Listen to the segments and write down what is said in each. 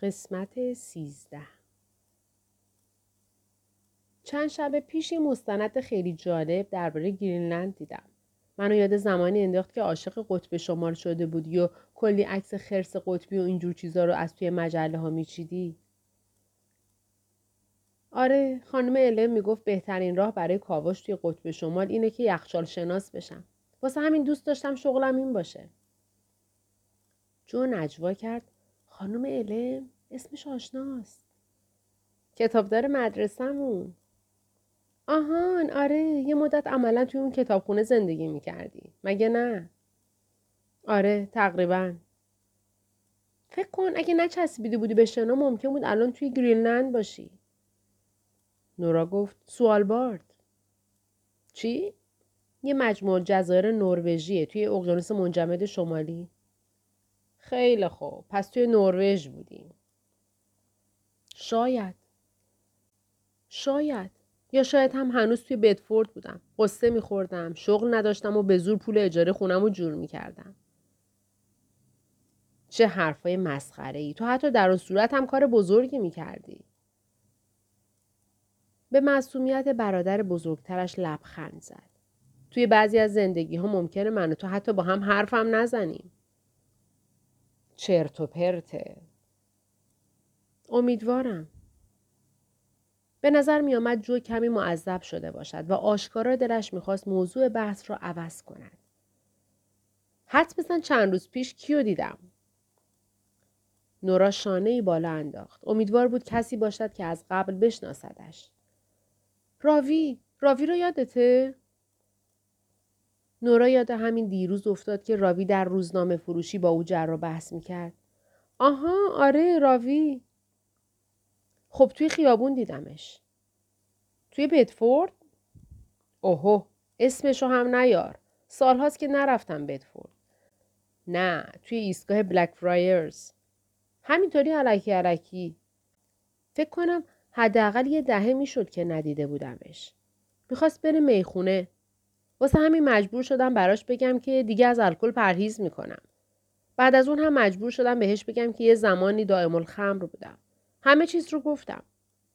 قسمت سیزده چند شب پیش یه مستند خیلی جالب درباره گرینلند دیدم. منو یاد زمانی انداخت که عاشق قطب شمال شده بودی و کلی عکس خرس قطبی و اینجور چیزا رو از توی مجله ها میچیدی. آره خانم الم می‌گفت بهترین راه برای کاوش توی قطب شمال اینه که یخچال شناس بشم. واسه همین دوست داشتم شغلم این باشه. جو نجوا کرد خانم الم اسمش آشناست. کتابدار مدرسهمون. آهان آره یه مدت عملا توی اون کتابخونه زندگی می‌کردی. مگه نه؟ آره تقریبا. فکر کن اگه نچسبیده بودی به شنا ممکن بود الان توی گرینلند باشی. نورا گفت سوالبارد. چی؟ یه مجموع جزایر نروژیه توی اقیانوس منجمد شمالی. خیلی خوب. پس توی نروژ بودیم. شاید. شاید. یا شاید هم هنوز توی بدفورد بودم. قصه میخوردم. شغل نداشتم و به زور پول اجاره خونم رو جور می‌کردم. چه حرفای مسخره ای. تو حتی در اون صورت هم کار بزرگی می‌کردی. به معصومیت برادر بزرگترش لبخند زد. توی بعضی از زندگی ها ممکنه من و تو حتی با هم حرفم نزنیم. چرت و پرته. امیدوارم. به نظر می آمد جو کمی معذب شده باشد و آشکارا دلش می‌خواست موضوع بحث را عوض کند. حد بزن چند روز پیش کیو دیدم. نورا شانه ای بالا انداخت. امیدوار بود کسی باشد که از قبل بشناسدش. راوی، راوی را یادته؟ نورا یاد همین دیروز افتاد که راوی در روزنامه فروشی با او جر و بحث می‌کرد. آها آره راوی. خب توی خیابون دیدمش. توی بدفورد؟ اوهو اسمشو هم نیار. سالهاست که نرفتم بدفورد. نه توی ایستگاه بلک فرایرز. همینطوری علکی علکی. فکر کنم حداقل یه دهه می‌شد که ندیده بودمش. می‌خواست بره می‌خونه. واسه همین مجبور شدم براش بگم که دیگه از الکل پرهیز می‌کنم. بعد از اون هم مجبور شدم بهش بگم که یه زمانی دائم الخمر بودم. همه چیز رو گفتم.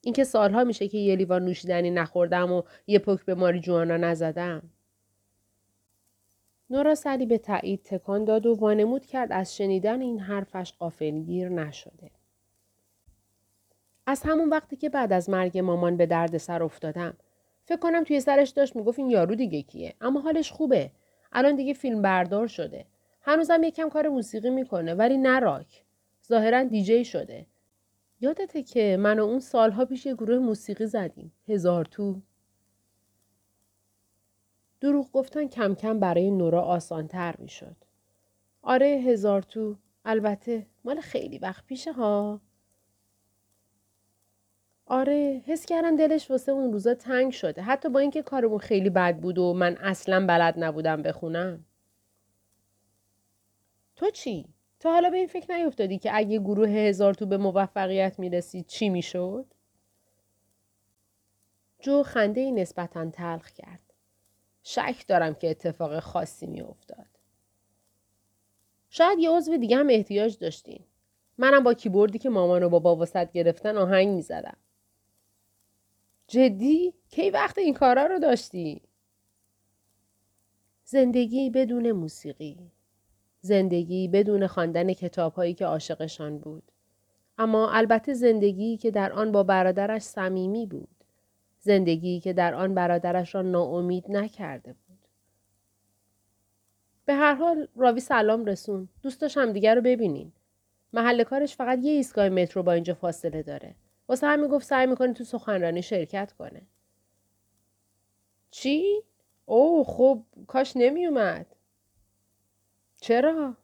اینکه سالها میشه که یه لیوان نوشیدنی نخوردم و یه پک به ماری جوانا نزدم. نورا سری به تایید تکان داد و وانمود کرد از شنیدن این حرفش قافلگیر نشده. از همون وقتی که بعد از مرگ مامان به درد سر افتادم فکر کنم توی سرش داشت می‌گفت این یارو دیگه کیه. اما حالش خوبه. الان دیگه فیلم بردار شده. هنوزم یکم کار موسیقی می‌کنه ولی نه راک. ظاهرا دیجی شده. یادته که من و اون سالها پیش یه گروه موسیقی زدیم. هزار تو. دروغ گفتن کم کم برای نورا آسانتر می‌شد. آره هزار تو. البته مال خیلی وقت پیشه ها. آره حس کردم دلش واسه اون روزا تنگ شده. حتی با اینکه کارمون خیلی بد بود و من اصلا بلد نبودم بخونم. تو چی؟ تو حالا به این فکر نیفتادی که اگه گروه هزار تو به موفقیت می‌رسید چی می‌شد؟ جو خنده ای نسبتا تلخ کرد. شک دارم که اتفاق خاصی میافتاد. شاید یه عضو دیگه هم احتیاج داشتین. منم با کیبوردی که مامان و بابا وسط گرفتن آهنگ می‌زدم. جدی؟ کی وقت این کارا رو داشتی؟ زندگی بدون موسیقی. زندگی بدون خواندن کتابهایی که عاشقشان بود. اما البته زندگی که در آن با برادرش صمیمی بود. زندگی که در آن برادرش را ناامید نکرده بود. به هر حال راوی سلام رسون. دوست داشتم دیگر رو ببینین. محل کارش فقط یه ایستگاه مترو با اینجا فاصله داره. واسه همین گفت سعی می‌کنه تو سخنرانی شرکت کنه. چی؟ اوه خب کاش نمیومد. چرا؟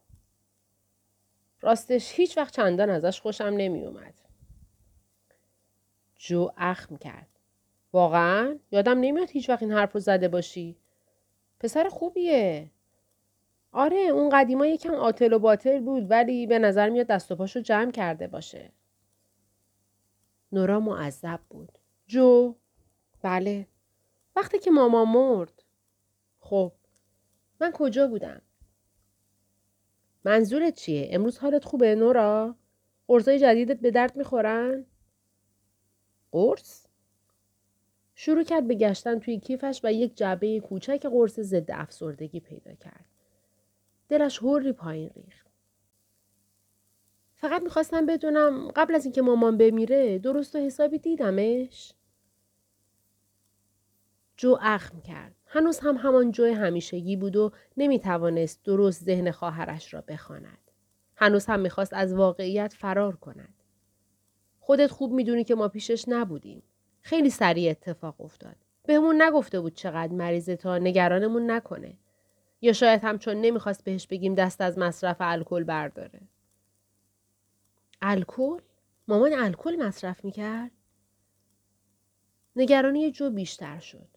راستش هیچ وقت چندان ازش خوشم نمیومد. جو اخم کرد. واقعا؟ یادم نمیاد هیچ وقت این حرف رو زده باشی. پسر خوبیه. آره اون قدیما یکم آتل و باطل بود ولی به نظر میاد دست و پاشو جمع کرده باشه. نورا معذب بود. جو؟ بله. وقتی که ماما مرد. خب. من کجا بودم؟ منظورت چیه؟ امروز حالت خوبه نورا؟ قرصای جدیدت به درد می‌خورن؟ قرص؟ شروع کرد به گشتن توی کیفش و یک جعبه کوچک قرص ضد افسردگی پیدا کرد. دلش هوری پایین ریخت. فقط می‌خواستم بدونم قبل از اینکه مامان بمیره درست و حسابی دیدمش؟ جو اخم کرد. هنوز هم همان جو همیشگی بود و نمی‌توانست درست ذهن خواهرش را بخواند. هنوز هم می‌خواست از واقعیت فرار کند. خودت خوب می‌دونی که ما پیشش نبودیم. خیلی سریع اتفاق افتاد. بهمون نگفته بود چقدر مریضه تا نگرانمون نکنه. یا شاید هم چون نمی‌خواست بهش بگیم دست از مصرف الکل برداره. الکل؟ مامان الکل مصرف می‌کرد؟ نگرانی جو بیشتر شد.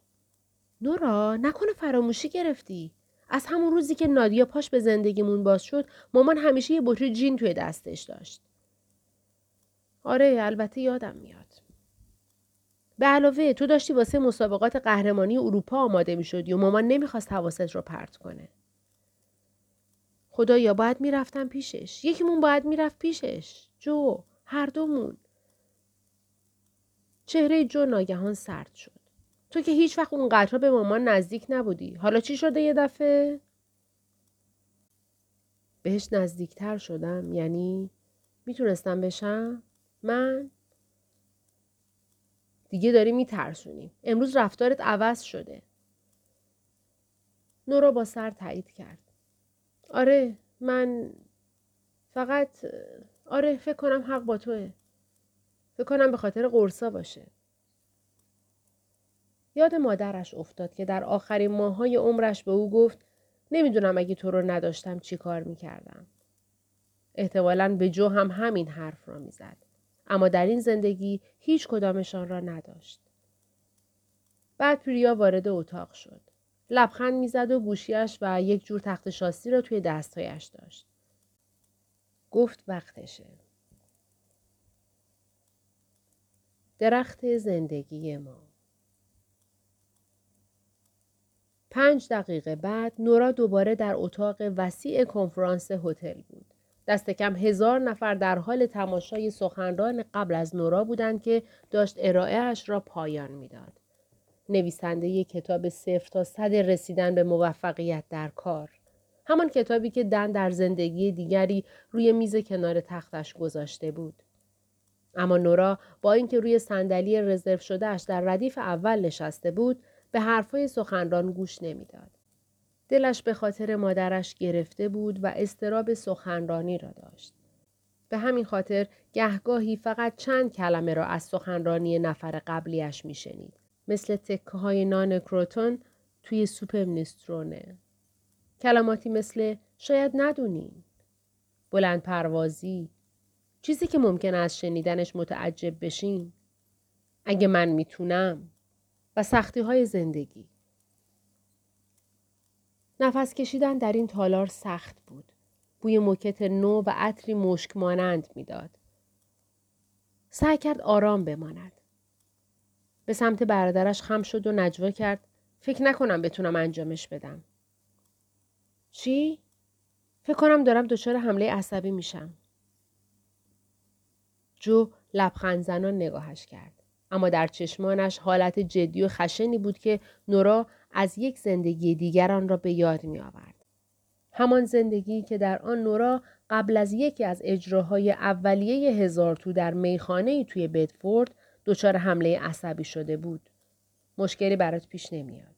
نورا نکنه فراموشی گرفتی؟ از همون روزی که نادیا پاش به زندگیمون باز شد مامان همیشه یه بطری جین توی دستش داشت. آره البته یادم میاد. به علاوه تو داشتی واسه مسابقات قهرمانی اروپا آماده می شدی و مامان نمی‌خواست حواست رو پرت کنه. خدایا باید می‌رفتم پیشش. یکیمون باید می‌رفت پیشش. جو هر دومون. چهره جو ناگهان سرد شد. تو که هیچ وقت اونقدرها به مامان نزدیک نبودی. حالا چی شده یه دفعه؟ بهش نزدیکتر شدم یعنی می‌تونستم بشم؟ من؟ دیگه داری میترسونی. امروز رفتارت عوض شده. نورا با سر تایید کرد. آره من فقط آره فکر کنم حق با توه. فکر کنم به خاطر قرصا باشه. یاد مادرش افتاد که در آخرین ماهای عمرش به او گفت نمی‌دونم اگه تو رو نداشتم چی کار می‌کردم. احتمالا به جو هم همین حرف را می‌زد. اما در این زندگی هیچ کدامشان را نداشت. بعد پریا وارد اتاق شد. لبخند می‌زد و گوشیش و یک جور تخت شاسی را توی دستهایش داشت. گفت وقتشه. درخت زندگی ما پنج دقیقه بعد نورا دوباره در اتاق وسیع کنفرانس هتل بود. دست کم هزار نفر در حال تماشای سخنران قبل از نورا بودند که داشت ارائهش را پایان می‌داد. نویسنده کتاب صفر تا صد رسیدن به موفقیت در کار. همان کتابی که دن در زندگی دیگری روی میز کنار تختش گذاشته بود. اما نورا با اینکه روی صندلی رزرو شدهش در ردیف اول نشسته بود به حرفای سخنران گوش نمی‌داد. دلش به خاطر مادرش گرفته بود و استراب سخنرانی را داشت. به همین خاطر گهگاهی فقط چند کلمه را از سخنرانی نفر قبلیش میشنید. مثل تکه های نان کروتون توی سوپ منسترونه. کلماتی مثل شاید ندونین. بلند پروازی. چیزی که ممکن از شنیدنش متعجب بشین. اگه من می‌تونم. و سختی های زندگی. نفس کشیدن در این تالار سخت بود. بوی موکت نو و عطری مشک مانند می‌داد. سعی کرد آرام بماند. به سمت برادرش خم شد و نجوا کرد. فکر نکنم بتونم انجامش بدم. چی؟ فکر کنم دارم دچار حمله عصبی میشم. جو لبخند زنان نگاهش کرد. اما در چشمانش حالت جدی و خشنی بود که نورا از یک زندگی دیگران را به یاد می آورد. همان زندگی که در آن نورا قبل از یکی از اجراهای اولیه هزار تو در میخانه توی بدفورد دچار حمله عصبی شده بود. مشکلی برات پیش نمیاد.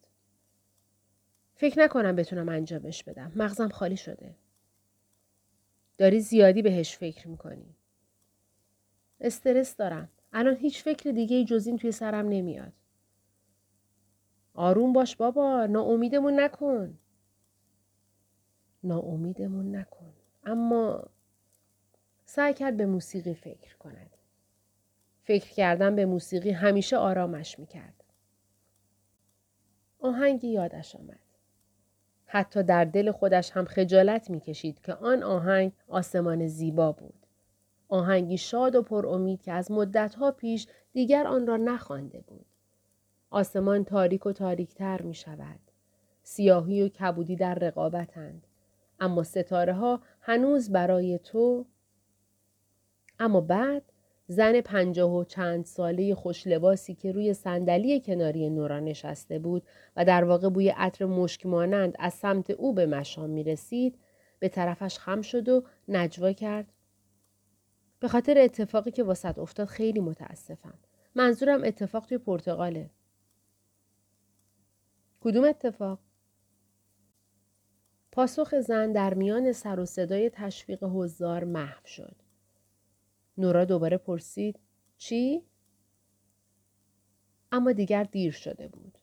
فکر نکنم بتونم انجامش بدم. مغزم خالی شده. داری زیادی بهش فکر می‌کنی. استرس دارم. الان هیچ فکر دیگه جز این توی سرم نمیاد. آروم باش بابا ناامیدمون نکن. ناامیدمون نکن. اما سعی کرد به موسیقی فکر کند. فکر کردن به موسیقی همیشه آرامش می‌کرد. آهنگی یادش آمد. حتی در دل خودش هم خجالت می‌کشید که آن آهنگ آسمان زیبا بود. آهنگی شاد و پر امید که از مدتها پیش دیگر آن را نخوانده بود. آسمان تاریک و تاریکتر می شود. سیاهی و کبودی در رقابتند. اما ستاره ها هنوز برای تو اما بعد زن پنجاه و چند ساله خوش لباسی که روی صندلی کناری نورا نشسته بود و در واقع بوی عطر مشک مانند از سمت او به مشام می رسید به طرفش خم شد و نجوا کرد. به خاطر اتفاقی که واسط افتاد خیلی متاسفم. منظورم اتفاق توی پرتغاله. کدوم اتفاق؟ پاسخ زن در میان سر و صدای تشویق حضار محو شد. نورا دوباره پرسید چی؟ اما دیگر دیر شده بود.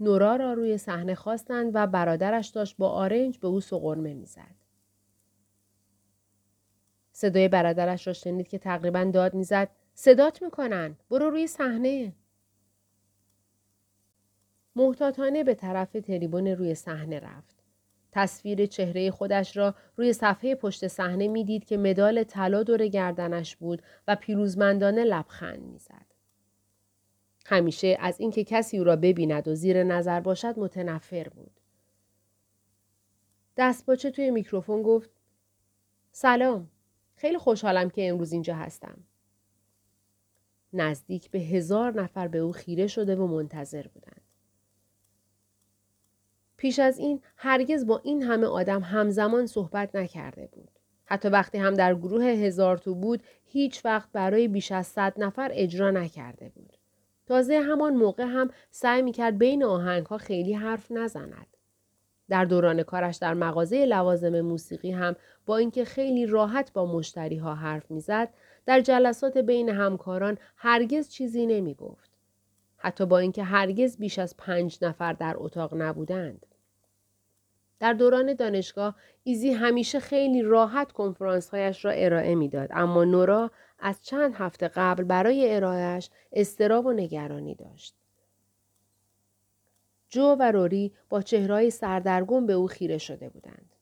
نورا را روی صحنه خواستند و برادرش داشت با آرنج به او سقرمه می‌زد. صدای برادرش را شنید که تقریبا داد می‌زد صدات می‌کنن برو روی صحنه محتاطانه به طرف تریبون روی صحنه رفت تصویر چهره خودش را روی صفحه پشت صحنه می‌دید که مدال طلا دور گردنش بود و پیروزمندانه لبخند می‌زد. همیشه از اینکه کسی او را ببیند و زیر نظر باشد متنفر بود. دستپاچه توی میکروفون گفت سلام خیلی خوشحالم که امروز اینجا هستم. نزدیک به هزار نفر به او خیره شده و منتظر بودند. پیش از این هرگز با این همه آدم همزمان صحبت نکرده بود. حتی وقتی هم در گروه هزار تو بود هیچ وقت برای بیش از صد نفر اجرا نکرده بود. تازه همان موقع هم سعی می‌کرد بین آهنگ ها خیلی حرف نزند. در دوران کارش در مغازه لوازم موسیقی هم با اینکه خیلی راحت با مشتری ها حرف می‌زد در جلسات بین همکاران هرگز چیزی نمی گفت. حتی با اینکه هرگز بیش از پنج نفر در اتاق نبودند. در دوران دانشگاه ایزی همیشه خیلی راحت کنفرانس هایش را ارائه می‌داد اما نورا از چند هفته قبل برای ارائهش استراب و نگرانی داشت. جو و روری با چهرهای سردرگم به او خیره شده بودند.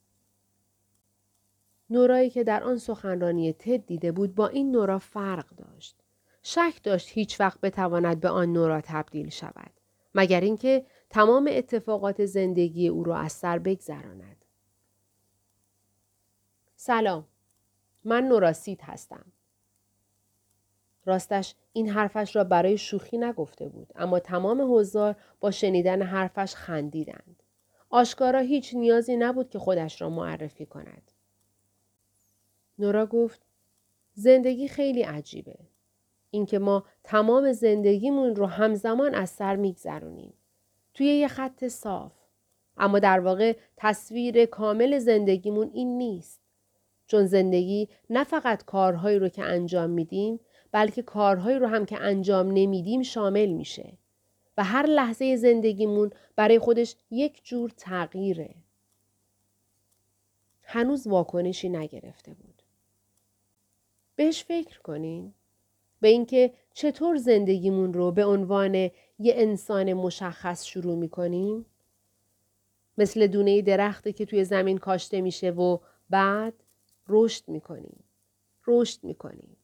نورایی که در آن سخنرانی تد دیده بود با این نورا فرق داشت. شک داشت هیچ وقت بتواند به آن نورا تبدیل شود. مگر اینکه تمام اتفاقات زندگی او را از سر بگذراند. سلام. من نوراسید هستم. راستش این حرفش را برای شوخی نگفته بود اما تمام حضار با شنیدن حرفش خندیدند. آشکارا هیچ نیازی نبود که خودش را معرفی کند. نورا گفت زندگی خیلی عجیبه. اینکه ما تمام زندگیمون رو همزمان از سر میگذرونیم. توی یه خط صاف. اما در واقع تصویر کامل زندگیمون این نیست. چون زندگی نه فقط کارهایی رو که انجام میدیم بلکه کارهایی رو هم که انجام نمیدیم شامل میشه. و هر لحظه زندگیمون برای خودش یک جور تغییره. هنوز واکنشی نگرفته بود. بهش فکر کنین. به اینکه چطور زندگیمون رو به عنوان یه انسان مشخص شروع می‌کنیم؟ مثل دونه درختی که توی زمین کاشته میشه و بعد رشد می‌کنیم. رشد می‌کنیم.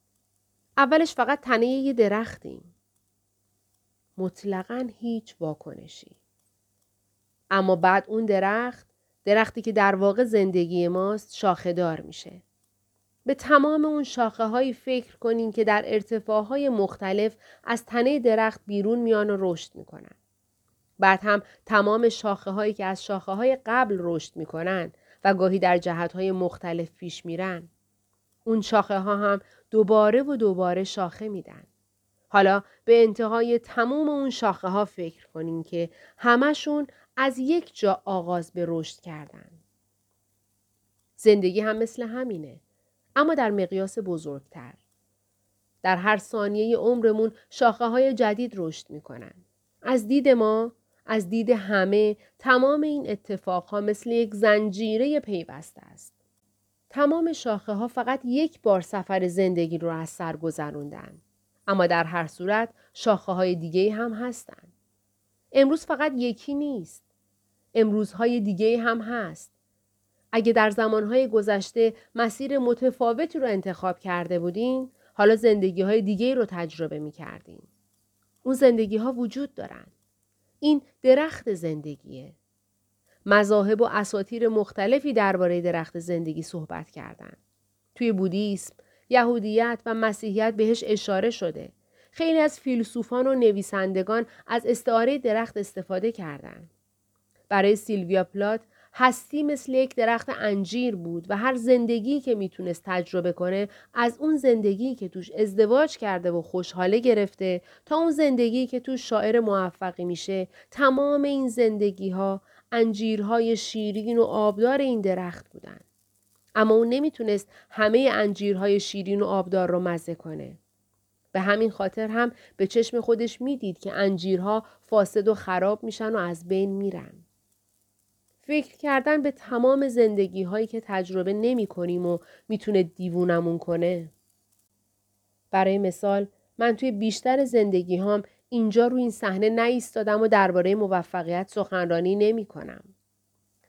اولش فقط تنه یه درختیم. مطلقا هیچ واکنشی. اما بعد اون درخت درختی که در واقع زندگی ماست شاخه دار میشه. به تمام اون شاخه هایی فکر کنین که در ارتفاع های مختلف از تنه درخت بیرون میان و رشد می‌کنن. بعد هم تمام شاخه هایی که از شاخه های قبل رشد می‌کنن و گاهی در جهت های مختلف پیش میرن. اون شاخه ها هم دوباره و دوباره شاخه میدن. حالا به انتهای تمام اون شاخه ها فکر کنین که همشون از یک جا آغاز به رشد کردن. زندگی هم مثل همینه. اما در مقیاس بزرگتر. در هر ثانیه عمرمون شاخه های جدید رشد می کنن. از دید ما، از دید همه، تمام این اتفاقها مثل یک زنجیره پیوسته است. تمام شاخه ها فقط یک بار سفر زندگی رو از سر گذروندن. اما در هر صورت شاخه های دیگه هم هستند. امروز فقط یکی نیست. امروزهای دیگه هم هست. اگه در زمانهای گذشته مسیر متفاوتی رو انتخاب کرده بودین، حالا زندگی های دیگه رو تجربه می کردین. اون زندگی ها وجود دارن. این درخت زندگیه. مذاهب و اساتیر مختلفی درباره درخت زندگی صحبت کردن. توی بودیسم، یهودیت و مسیحیت بهش اشاره شده. خیلی از فیلسوفان و نویسندگان از استعاره درخت استفاده کردند. برای سیلویا پلات هستی مثل یک درخت انجیر بود و هر زندگی که می‌تونست تجربه کنه از اون زندگی که توش ازدواج کرده و خوشحاله گرفته تا اون زندگی که توش شاعر موفقی میشه تمام این زندگی ها انجیرهای شیرین و آبدار این درخت بودن. اما اون نمی‌تونست همه انجیرهای شیرین و آبدار رو مزه کنه. به همین خاطر هم به چشم خودش می‌دید که انجیرها فاسد و خراب میشن و از بین میرن. فکر کردن به تمام زندگی هایی که تجربه نمی کنیم و می‌تونه دیوونمون کنه. برای مثال من توی بیشتر زندگی هام اینجا رو این صحنه نایستادم و درباره موفقیت سخنرانی نمی کنم.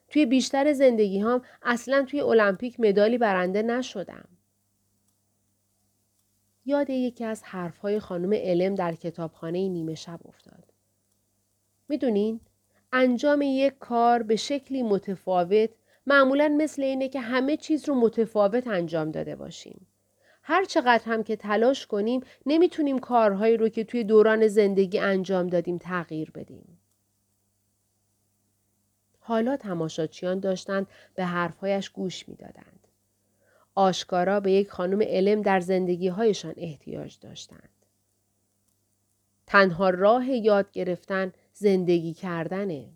توی بیشتر زندگی هام اصلا توی المپیک مدالی برنده نشدم. یاد یکی از حرفهای خانم علم در کتابخانه نیمه شب افتاد. می‌دونین انجام یک کار به شکلی متفاوت معمولا مثل اینه که همه چیز رو متفاوت انجام داده باشیم. هر چقدر هم که تلاش کنیم نمی‌تونیم کارهایی رو که توی دوران زندگی انجام دادیم تغییر بدیم. حالا تماشاچیان داشتند به حرفهایش گوش می‌دادند. آشکارا به یک خانم علم در زندگیهایشان احتیاج داشتند. تنها راه یاد گرفتن زندگی کردنه.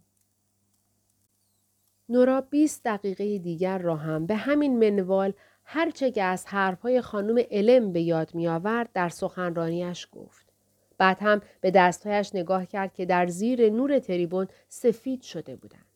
نورا 20 دقیقه دیگر را هم به همین منوال هرچه که از حرفهای خانم علم به یاد می آورد در سخنرانیش گفت. بعد هم به دستهایش نگاه کرد که در زیر نور تریبون سفید شده بودند.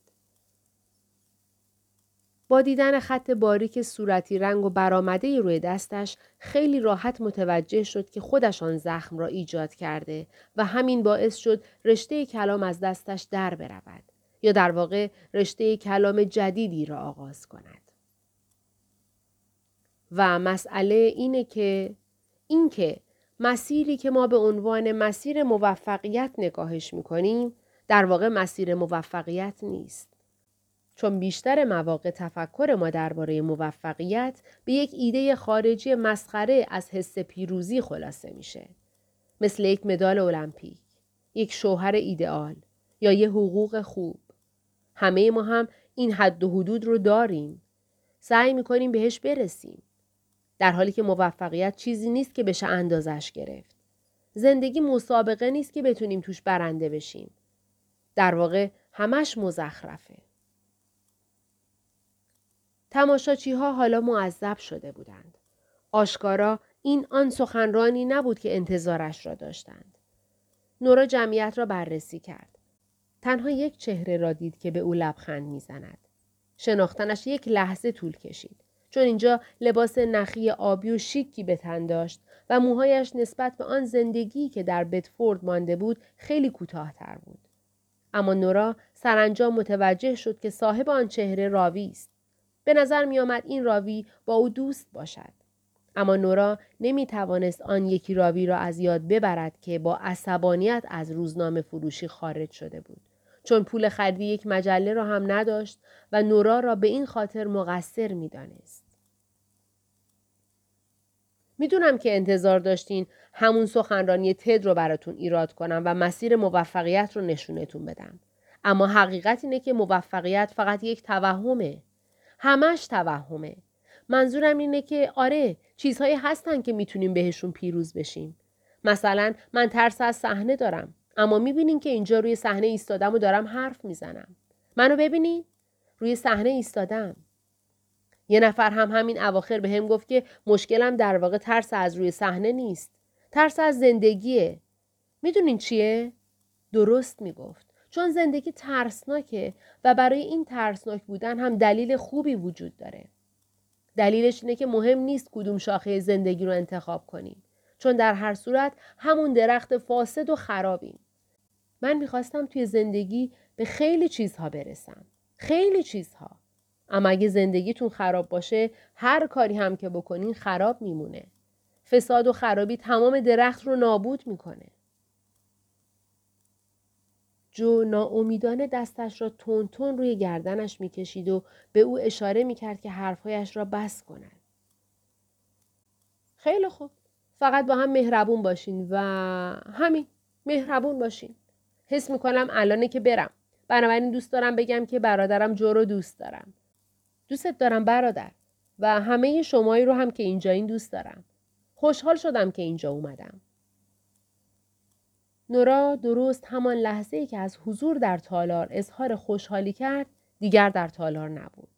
با دیدن خط باریک صورتی رنگ و برآمده روی دستش خیلی راحت متوجه شد که خودش آن زخم را ایجاد کرده و همین باعث شد رشته کلام از دستش در برود یا در واقع رشته کلام جدیدی را آغاز کند. و مسئله اینه که اینکه مسیری که ما به عنوان مسیر موفقیت نگاهش می‌کنیم در واقع مسیر موفقیت نیست. چون بیشتر مواقع تفکر ما درباره موفقیت به یک ایده خارجی مسخره از حس پیروزی خلاصه میشه. مثل یک مدال المپیک، یک شوهر ایدئال یا یه حقوق خوب. همه ما هم این حد و حدود رو داریم. سعی می‌کنیم بهش برسیم. در حالی که موفقیت چیزی نیست که بشه اندازش گرفت. زندگی مسابقه نیست که بتونیم توش برنده بشیم. در واقع همش مزخرفه. تماشاچی ها حالا معذب شده بودند. آشکارا این آن سخنرانی نبود که انتظارش را داشتند. نورا جمعیت را بررسی کرد. تنها یک چهره را دید که به او لبخند می‌زند. شناختنش یک لحظه طول کشید. چون اینجا لباس نخی آبی و شیکی به تن داشت و موهایش نسبت به آن زندگی که در بتفورد مانده بود خیلی کوتاهتر بود. اما نورا سرانجام متوجه شد که صاحب آن چهره راوی است. به نظر می آمد این راوی با او دوست باشد. اما نورا نمی توانست آن یکی راوی را از یاد ببرد که با عصبانیت از روزنامه فروشی خارج شده بود. چون پول خرید یک مجله را هم نداشت و نورا را به این خاطر مقصر می دانست. می‌دونم که انتظار داشتین همون سخنرانی تد رو براتون ایراد کنم و مسیر موفقیت رو نشونتون بدم. اما حقیقت اینه که موفقیت فقط یک توهمه. همش توهمه. منظورم اینه که آره چیزهایی هستن که می‌تونیم بهشون پیروز بشیم. مثلا من ترس از صحنه دارم. اما می‌بینین که اینجا روی صحنه ایستادم و دارم حرف می‌زنم. منو ببینین؟ روی صحنه ایستادم. یه نفر هم همین اواخر به هم گفت که مشکلم در واقع ترس از روی صحنه نیست. ترس از زندگیه. می‌دونین چیه؟ درست می‌گفت. چون زندگی ترسناکه و برای این ترسناک بودن هم دلیل خوبی وجود داره. دلیلش اینه که مهم نیست کدوم شاخه زندگی رو انتخاب کنیم. چون در هر صورت همون درخت فاسد و خرابیم. من می‌خواستم توی زندگی به خیلی چیزها برسم. خیلی چیزها. اما اگه زندگیتون خراب باشه هر کاری هم که بکنین خراب میمونه. فساد و خرابی تمام درخت رو نابود می‌کنه. جو ناامیدانه دستش را تون روی گردنش می‌کشید و به او اشاره می‌کرد که حرفهایش را بس کند. خیلی خوب. فقط با هم مهربون باشین و همین مهربون باشین. حس می‌کنم الانه که برم. بنابراین دوست دارم بگم که برادرم جو رو دوست دارم. دوستت دارم برادر و همه شمایی رو هم که اینجا این دوست دارم. خوشحال شدم که اینجا اومدم. نورا درست همان لحظه ای که از حضور در تالار اظهار خوشحالی کرد دیگر در تالار نبود.